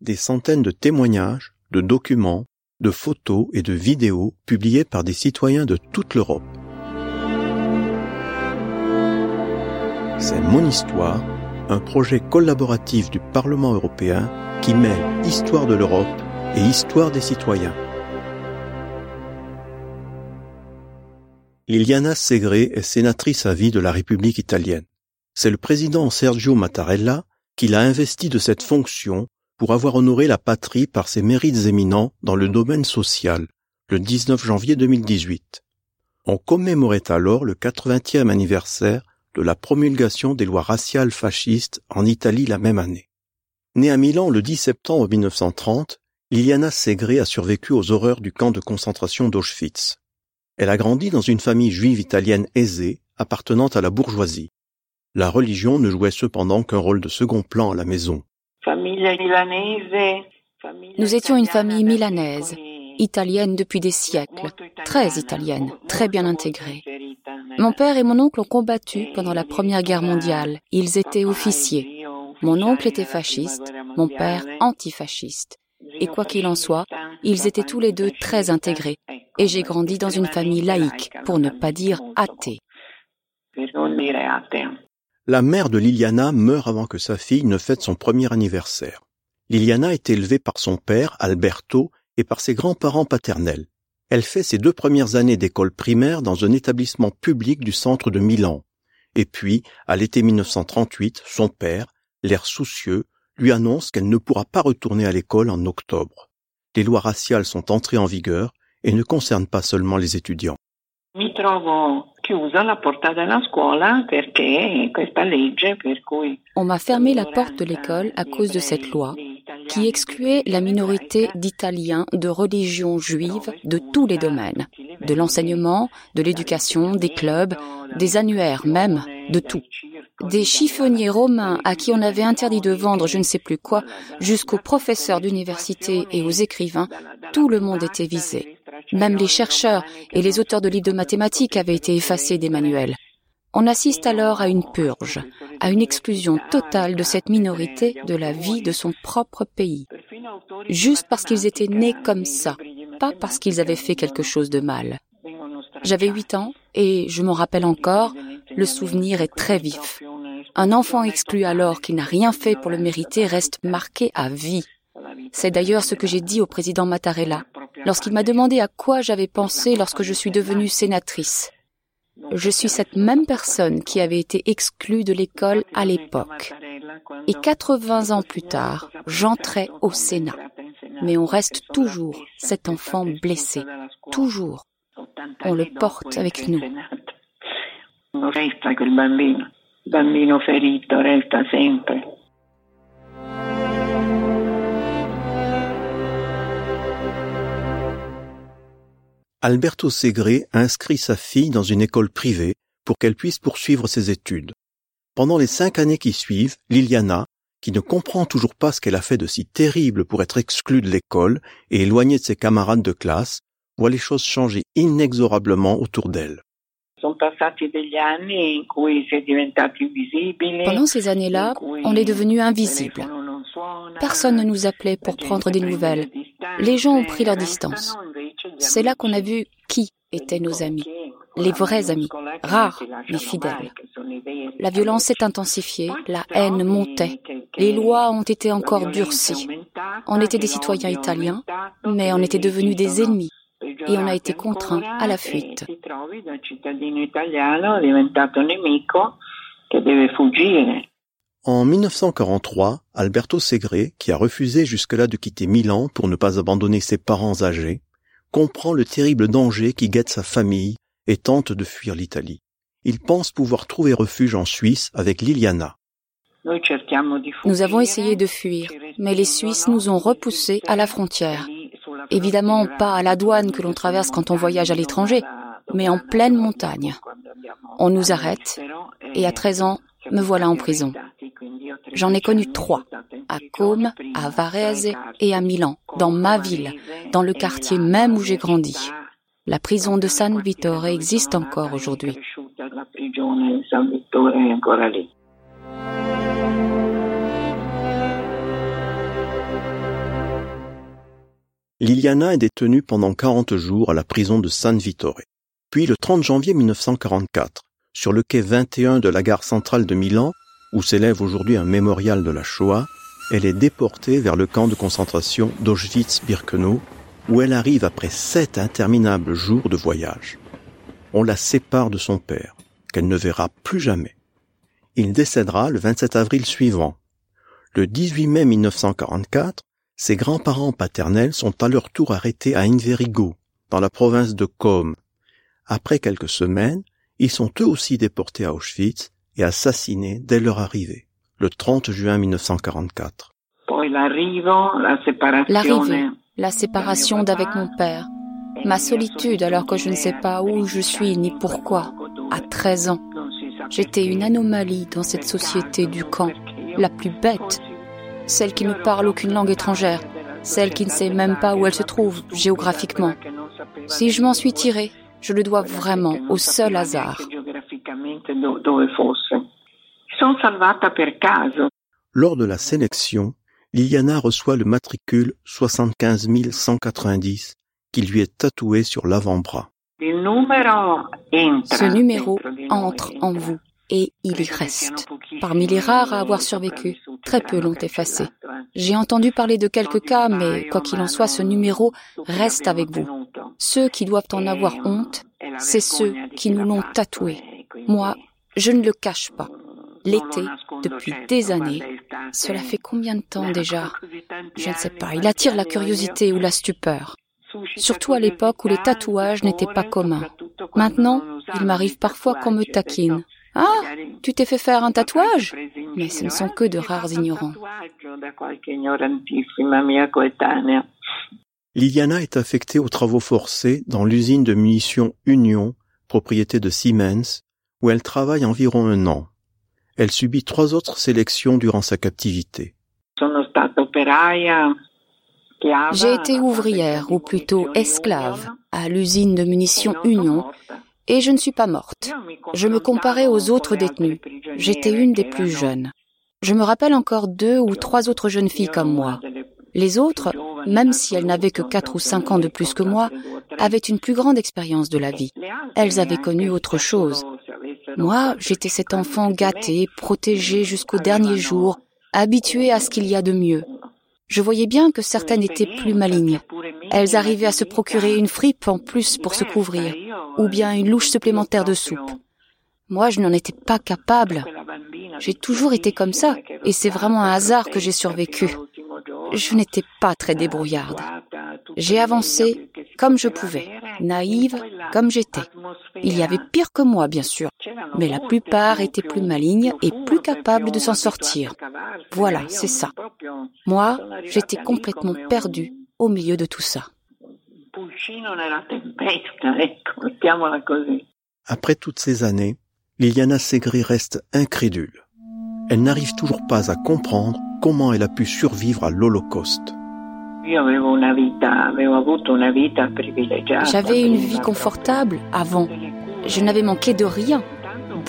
des centaines de témoignages, de documents, de photos et de vidéos publiés par des citoyens de toute l'Europe. C'est Mon Histoire, un projet collaboratif du Parlement européen qui mêle histoire de l'Europe et histoire des citoyens. Liliana Segre est sénatrice à vie de la République italienne. C'est le président Sergio Mattarella qui l'a investi de cette fonction pour avoir honoré la patrie par ses mérites éminents dans le domaine social, le 19 janvier 2018. On commémorait alors le 80e anniversaire de la promulgation des lois raciales fascistes en Italie la même année. Née à Milan le 10 septembre 1930, Liliana Segre a survécu aux horreurs du camp de concentration d'Auschwitz. Elle a grandi dans une famille juive italienne aisée, appartenant à la bourgeoisie. La religion ne jouait cependant qu'un rôle de second plan à la maison. Nous étions une famille milanaise, italienne depuis des siècles, très italienne, très bien intégrée. Mon père et mon oncle ont combattu pendant la Première Guerre mondiale. Ils étaient officiers. Mon oncle était fasciste, mon père antifasciste. Et quoi qu'il en soit, ils étaient tous les deux très intégrés. Et j'ai grandi dans une famille laïque, pour ne pas dire athée. La mère de Liliana meurt avant que sa fille ne fête son premier anniversaire. Liliana est élevée par son père, Alberto, et par ses grands-parents paternels. Elle fait ses deux premières années d'école primaire dans un établissement public du centre de Milan. Et puis, à l'été 1938, son père, l'air soucieux, lui annonce qu'elle ne pourra pas retourner à l'école en octobre. Les lois raciales sont entrées en vigueur et ne concernent pas seulement les étudiants. On m'a fermé la porte de l'école à cause de cette loi qui excluait la minorité d'Italiens de religion juive de tous les domaines, de l'enseignement, de l'éducation, des clubs, des annuaires même, de tout. Des chiffonniers romains à qui on avait interdit de vendre je ne sais plus quoi, jusqu'aux professeurs d'université et aux écrivains, tout le monde était visé. Même les chercheurs et les auteurs de livres de mathématiques avaient été effacés des manuels. On assiste alors à une purge, à une exclusion totale de cette minorité de la vie de son propre pays, juste parce qu'ils étaient nés comme ça, pas parce qu'ils avaient fait quelque chose de mal. J'avais huit ans et je m'en rappelle encore, le souvenir est très vif. Un enfant exclu alors qui n'a rien fait pour le mériter reste marqué à vie. C'est d'ailleurs ce que j'ai dit au président Mattarella lorsqu'il m'a demandé à quoi j'avais pensé lorsque je suis devenue sénatrice. Je suis cette même personne qui avait été exclue de l'école à l'époque. Et 80 ans plus tard, j'entrais au Sénat. Mais on reste toujours cet enfant blessé. Toujours. On le porte avec nous. Alberto Segre inscrit sa fille dans une école privée pour qu'elle puisse poursuivre ses études. Pendant les cinq années qui suivent, Liliana, qui ne comprend toujours pas ce qu'elle a fait de si terrible pour être exclue de l'école et éloignée de ses camarades de classe, voit les choses changer inexorablement autour d'elle. Pendant ces années-là, on est devenu invisible. Personne ne nous appelait pour prendre des nouvelles. Les gens ont pris leur distance. C'est là qu'on a vu qui étaient nos amis, les vrais amis, rares mais fidèles. La violence s'est intensifiée, la haine montait, les lois ont été encore durcies. On était des citoyens italiens, mais on était devenus des ennemis et on a été contraints à la fuite. En 1943, Alberto Segre, qui a refusé jusque-là de quitter Milan pour ne pas abandonner ses parents âgés, comprend le terrible danger qui guette sa famille et tente de fuir l'Italie. Il pense pouvoir trouver refuge en Suisse avec Liliana. Nous avons essayé de fuir, mais les Suisses nous ont repoussés à la frontière. Évidemment, pas à la douane que l'on traverse quand on voyage à l'étranger, mais en pleine montagne. On nous arrête, et à 13 ans, me voilà en prison. J'en ai connu trois, à Côme, à Varese et à Milan, dans ma ville, dans le quartier même où j'ai grandi. La prison de San Vittore existe encore aujourd'hui. Liliana est détenue pendant 40 jours à la prison de San Vittore. Puis le 30 janvier 1944, sur le quai 21 de la gare centrale de Milan, où s'élève aujourd'hui un mémorial de la Shoah, elle est déportée vers le camp de concentration d'Auschwitz-Birkenau, où elle arrive après sept interminables jours de voyage. On la sépare de son père, qu'elle ne verra plus jamais. Il décédera le 27 avril suivant. Le 18 mai 1944, ses grands-parents paternels sont à leur tour arrêtés à Inverigo, dans la province de Com. Après quelques semaines, ils sont eux aussi déportés à Auschwitz et assassinés dès leur arrivée, le 30 juin 1944. L'arrivée, la séparation d'avec mon père, ma solitude alors que je ne sais pas où je suis ni pourquoi, à 13 ans. J'étais une anomalie dans cette société du camp, la plus bête, celle qui ne parle aucune langue étrangère, celle qui ne sait même pas où elle se trouve géographiquement. Si je m'en suis tirée, je le dois vraiment au seul hasard. Lors de la sélection, Liliana reçoit le matricule 75 190 qui lui est tatoué sur l'avant-bras. Ce numéro entre en vous et il y reste. Parmi les rares à avoir survécu, très peu l'ont effacé. J'ai entendu parler de quelques cas, mais quoi qu'il en soit, ce numéro reste avec vous. Ceux qui doivent en avoir honte, c'est ceux qui nous l'ont tatoué. Moi, je ne le cache pas. L'été, depuis des années, cela fait combien de temps déjà? Je ne sais pas, il attire la curiosité ou la stupeur. Surtout à l'époque où les tatouages n'étaient pas communs. Maintenant, il m'arrive parfois qu'on me taquine. Ah, tu t'es fait faire un tatouage Mais ce ne sont que de rares ignorants. Liliana est affectée aux travaux forcés dans l'usine de munitions Union, propriété de Siemens, où elle travaille environ un an. Elle subit trois autres sélections durant sa captivité. J'ai été ouvrière, ou plutôt esclave, à l'usine de munitions Union, et je ne suis pas morte. Je me comparais aux autres détenus. J'étais une des plus jeunes. Je me rappelle encore deux ou trois autres jeunes filles comme moi. Les autres, même si elles n'avaient que quatre ou cinq ans de plus que moi, avaient une plus grande expérience de la vie. Elles avaient connu autre chose. Moi, j'étais cet enfant gâté, protégé jusqu'au dernier jour, habitué à ce qu'il y a de mieux. Je voyais bien que certaines étaient plus malignes. Elles arrivaient à se procurer une fripe en plus pour se couvrir, ou bien une louche supplémentaire de soupe. Moi, je n'en étais pas capable. J'ai toujours été comme ça, et c'est vraiment un hasard que j'ai survécu. Je n'étais pas très débrouillarde. J'ai avancé comme je pouvais, naïve comme j'étais. Il y avait pire que moi, bien sûr, mais la plupart étaient plus malignes et plus capables de s'en sortir. Voilà, c'est ça. Moi, j'étais complètement perdue au milieu de tout ça. Après toutes ces années, Liliana Segri reste incrédule. Elle n'arrive toujours pas à comprendre comment elle a pu survivre à l'Holocauste. J'avais une vie confortable avant. Je n'avais manqué de rien.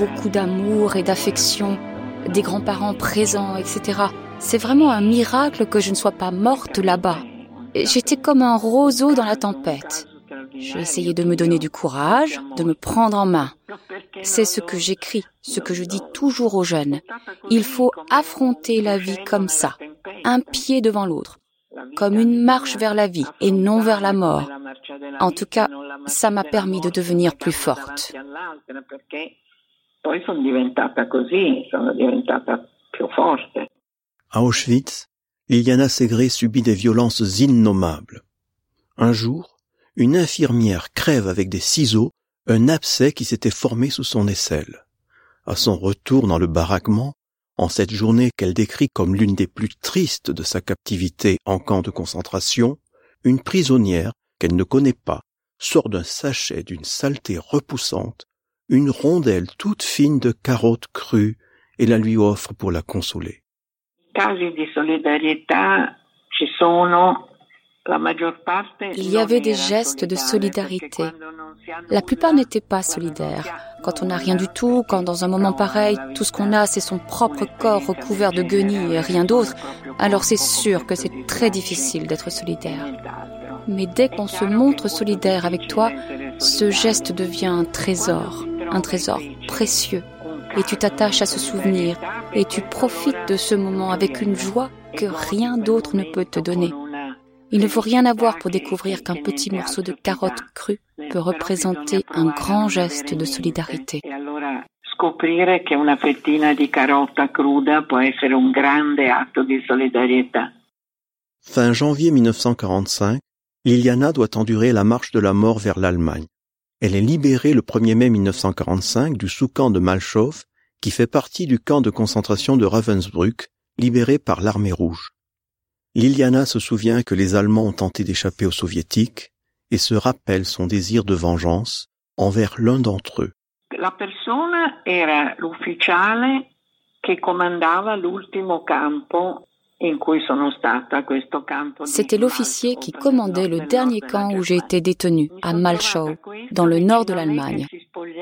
Beaucoup d'amour et d'affection, des grands-parents présents, etc. C'est vraiment un miracle que je ne sois pas morte là-bas. J'étais comme un roseau dans la tempête. J'ai essayé de me donner du courage, de me prendre en main. C'est ce que j'écris, ce que je dis toujours aux jeunes. Il faut affronter la vie comme ça, un pied devant l'autre, comme une marche vers la vie et non vers la mort. En tout cas, ça m'a permis de devenir plus forte. À Auschwitz, Liliana Segré subit des violences innommables. Un jour, une infirmière crève avec des ciseaux un abcès qui s'était formé sous son aisselle. À son retour dans le baraquement, en cette journée qu'elle décrit comme l'une des plus tristes de sa captivité en camp de concentration, une prisonnière qu'elle ne connaît pas sort d'un sachet d'une saleté repoussante une rondelle toute fine de carottes crues et la lui offre pour la consoler. Il y avait des gestes de solidarité. La plupart n'étaient pas solidaires. Quand on n'a rien du tout, quand dans un moment pareil, tout ce qu'on a, c'est son propre corps recouvert de guenilles et rien d'autre, alors c'est sûr que c'est très difficile d'être solidaire. mais dès qu'on se montre solidaire avec toi, ce geste devient un trésor, un trésor précieux. Et tu t'attaches à ce souvenir et tu profites de ce moment avec une joie que rien d'autre ne peut te donner. Il ne faut rien avoir pour découvrir qu'un petit morceau de carotte crue peut représenter un grand geste de solidarité. Scoprire che una fettina di carota cruda può essere un grande atto di solidarietà. Fin janvier 1945, Liliana doit endurer la marche de la mort vers l'Allemagne. Elle est libérée le 1er mai 1945 du sous-camp de Malchow, qui fait partie du camp de concentration de Ravensbrück, libéré par l'armée rouge. Liliana se souvient que les Allemands ont tenté d'échapper aux Soviétiques et se rappelle son désir de vengeance envers l'un d'entre eux. La persona l'ultimo campo c'était l'officier qui commandait le dernier camp où j'ai été détenu, à Malchow, dans le nord de l'Allemagne.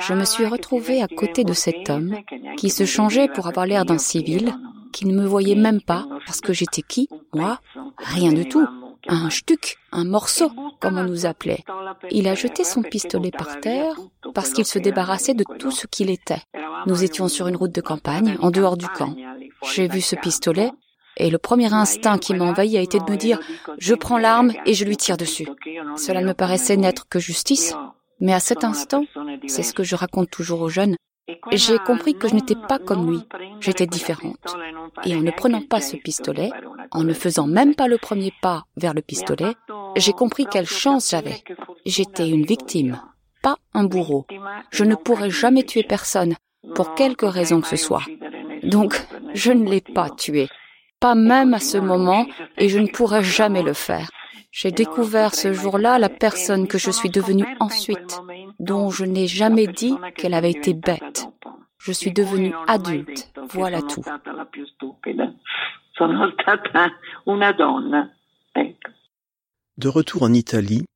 Je me suis retrouvée à côté de cet homme qui se changeait pour avoir l'air d'un civil, qui ne me voyait même pas parce que j'étais qui Moi Rien du tout. Un stuc, un morceau, comme on nous appelait. Il a jeté son pistolet par terre parce qu'il se débarrassait de tout ce qu'il était. Nous étions sur une route de campagne, en dehors du camp. J'ai vu ce pistolet et le premier instinct qui m'a envahi a été de me dire je prends l'arme et je lui tire dessus. Cela ne me paraissait n'être que justice, mais à cet instant, c'est ce que je raconte toujours aux jeunes, j'ai compris que je n'étais pas comme lui, j'étais différente. Et en ne prenant pas ce pistolet, en ne faisant même pas le premier pas vers le pistolet, j'ai compris quelle chance j'avais. J'étais une victime, pas un bourreau. Je ne pourrais jamais tuer personne, pour quelque raison que ce soit. Donc, je ne l'ai pas tué pas même à ce moment, et je ne pourrai jamais le faire. J'ai découvert ce jour-là la personne que je suis devenue ensuite, dont je n'ai jamais dit qu'elle avait été bête. Je suis devenue adulte, voilà tout. De retour en Italie,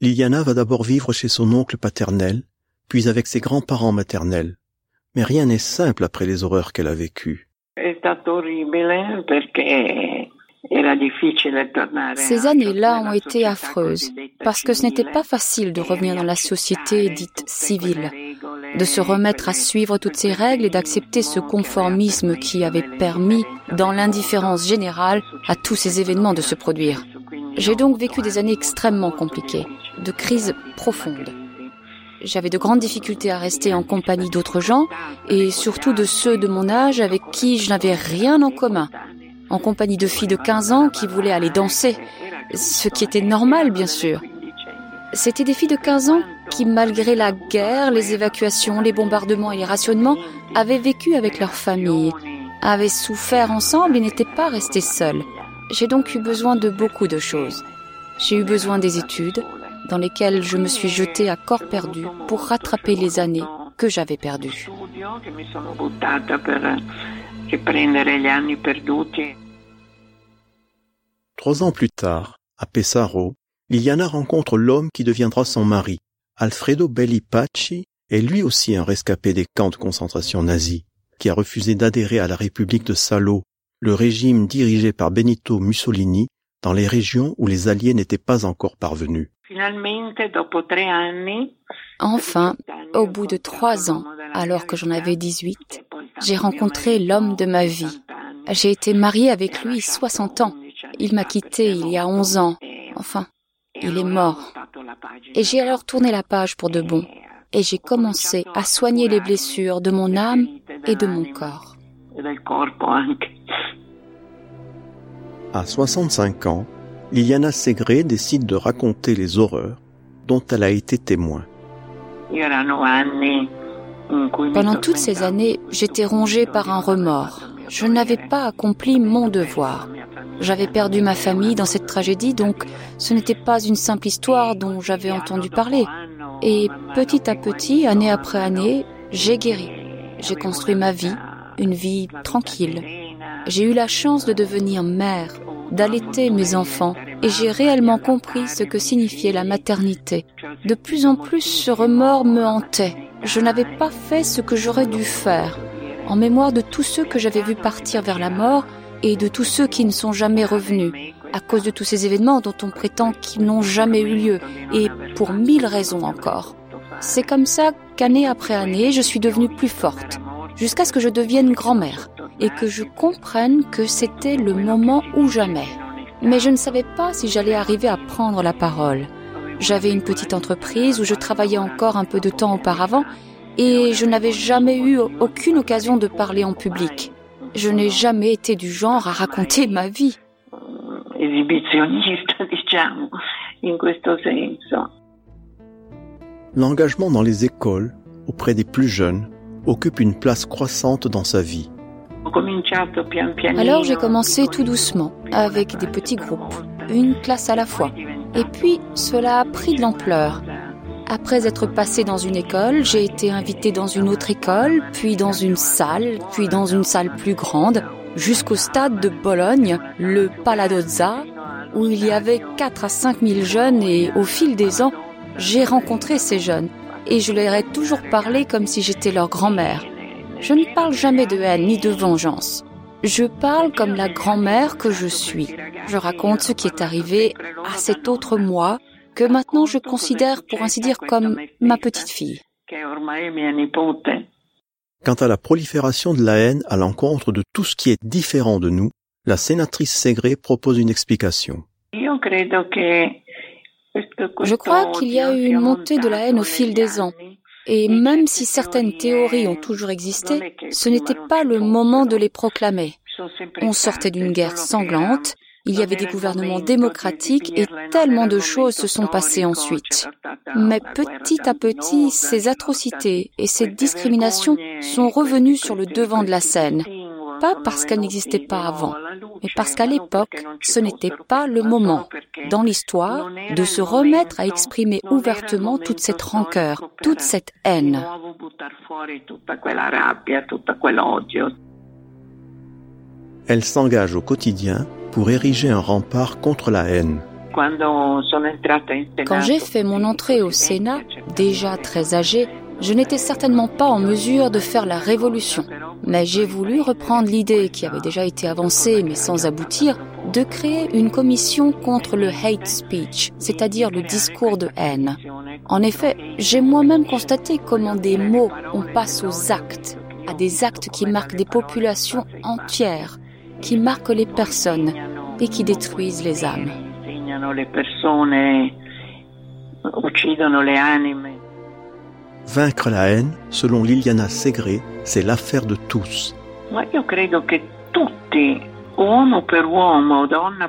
Liliana va d'abord vivre chez son oncle paternel, puis avec ses grands-parents maternels. Mais rien n'est simple après les horreurs qu'elle a vécues. Ces années-là ont été affreuses parce que ce n'était pas facile de revenir dans la société dite civile, de se remettre à suivre toutes ces règles et d'accepter ce conformisme qui avait permis, dans l'indifférence générale, à tous ces événements de se produire. J'ai donc vécu des années extrêmement compliquées, de crises profondes. J'avais de grandes difficultés à rester en compagnie d'autres gens et surtout de ceux de mon âge avec qui je n'avais rien en commun. En compagnie de filles de 15 ans qui voulaient aller danser, ce qui était normal bien sûr. C'étaient des filles de 15 ans qui, malgré la guerre, les évacuations, les bombardements et les rationnements, avaient vécu avec leur famille, avaient souffert ensemble et n'étaient pas restées seules. J'ai donc eu besoin de beaucoup de choses. J'ai eu besoin des études, dans lesquelles je me suis jetée à corps perdu pour rattraper les années que j'avais perdues. Trois ans plus tard, à Pesaro, Liliana rencontre l'homme qui deviendra son mari. Alfredo Bellipacci est lui aussi un rescapé des camps de concentration nazis, qui a refusé d'adhérer à la République de Salo, le régime dirigé par Benito Mussolini dans les régions où les Alliés n'étaient pas encore parvenus. Enfin, au bout de trois ans, alors que j'en avais 18, j'ai rencontré l'homme de ma vie. J'ai été mariée avec lui 60 ans. Il m'a quitté il y a 11 ans. Enfin, il est mort. Et j'ai alors tourné la page pour de bon. Et j'ai commencé à soigner les blessures de mon âme et de mon corps. À 65 ans, Liliana Segré décide de raconter les horreurs dont elle a été témoin. Pendant toutes ces années, j'étais rongée par un remords. Je n'avais pas accompli mon devoir. J'avais perdu ma famille dans cette tragédie, donc ce n'était pas une simple histoire dont j'avais entendu parler. Et petit à petit, année après année, j'ai guéri. J'ai construit ma vie, une vie tranquille. J'ai eu la chance de devenir mère, d'allaiter mes enfants et j'ai réellement compris ce que signifiait la maternité. De plus en plus, ce remords me hantait. Je n'avais pas fait ce que j'aurais dû faire. En mémoire de tous ceux que j'avais vus partir vers la mort et de tous ceux qui ne sont jamais revenus, à cause de tous ces événements dont on prétend qu'ils n'ont jamais eu lieu, et pour mille raisons encore. C'est comme ça qu'année après année, je suis devenue plus forte, jusqu'à ce que je devienne grand-mère, et que je comprenne que c'était le moment ou jamais. Mais je ne savais pas si j'allais arriver à prendre la parole. J'avais une petite entreprise où je travaillais encore un peu de temps auparavant, et je n'avais jamais eu aucune occasion de parler en public. Je n'ai jamais été du genre à raconter ma vie. L'engagement dans les écoles, auprès des plus jeunes, occupe une place croissante dans sa vie. Alors j'ai commencé tout doucement, avec des petits groupes, une classe à la fois. Et puis cela a pris de l'ampleur. Après être passé dans une école, j'ai été invité dans une autre école, puis dans une salle, puis dans une salle plus grande, jusqu'au stade de Bologne, le Paladozza, où il y avait 4 à 5 000 jeunes et au fil des ans, j'ai rencontré ces jeunes et je leur ai toujours parlé comme si j'étais leur grand-mère. Je ne parle jamais de haine ni de vengeance. Je parle comme la grand-mère que je suis. Je raconte ce qui est arrivé à cet autre moi que maintenant je considère pour ainsi dire comme ma petite fille. Quant à la prolifération de la haine à l'encontre de tout ce qui est différent de nous, la sénatrice Ségré propose une explication. Je crois qu'il y a eu une montée de la haine au fil des ans. Et même si certaines théories ont toujours existé, ce n'était pas le moment de les proclamer. On sortait d'une guerre sanglante il y avait des gouvernements démocratiques et tellement de choses se sont passées ensuite. Mais petit à petit, ces atrocités et ces discriminations sont revenues sur le devant de la scène. Pas parce qu'elles n'existaient pas avant, mais parce qu'à l'époque, ce n'était pas le moment, dans l'histoire, de se remettre à exprimer ouvertement toute cette rancœur, toute cette haine. Elle s'engage au quotidien pour ériger un rempart contre la haine. Quand j'ai fait mon entrée au Sénat, déjà très âgé, je n'étais certainement pas en mesure de faire la révolution. Mais j'ai voulu reprendre l'idée qui avait déjà été avancée mais sans aboutir de créer une commission contre le hate speech, c'est-à-dire le discours de haine. En effet, j'ai moi-même constaté comment des mots on passe aux actes, à des actes qui marquent des populations entières, qui marquent les personnes et qui détruisent les âmes. Vaincre la haine, selon Liliana Segré, c'est l'affaire de tous.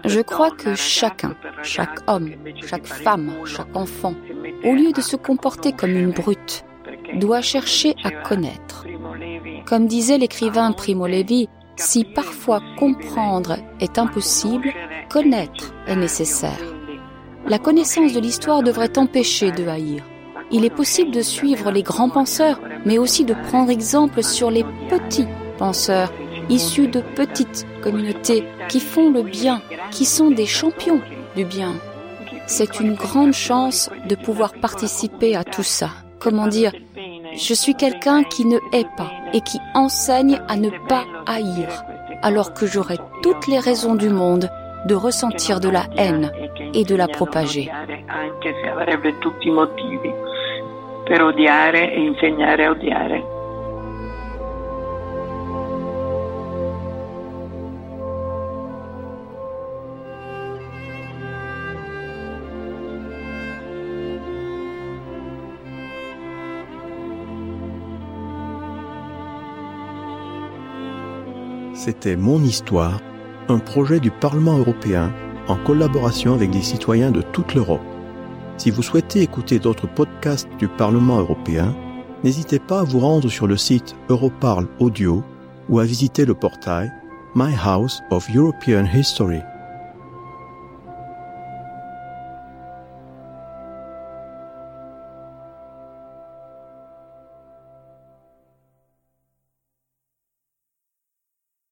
Je crois que chacun, chaque homme, chaque femme, chaque enfant, au lieu de se comporter comme une brute, doit chercher à connaître. Comme disait l'écrivain Primo Levi, si parfois comprendre est impossible, connaître est nécessaire. La connaissance de l'histoire devrait empêcher de haïr. Il est possible de suivre les grands penseurs, mais aussi de prendre exemple sur les petits penseurs, issus de petites communautés qui font le bien, qui sont des champions du bien. C'est une grande chance de pouvoir participer à tout ça. Comment dire? Je suis quelqu'un qui ne hait pas et qui enseigne à ne pas haïr, alors que j'aurais toutes les raisons du monde de ressentir de la haine et de la propager. C'était Mon Histoire, un projet du Parlement européen en collaboration avec des citoyens de toute l'Europe. Si vous souhaitez écouter d'autres podcasts du Parlement européen, n'hésitez pas à vous rendre sur le site Europarl Audio ou à visiter le portail My House of European History.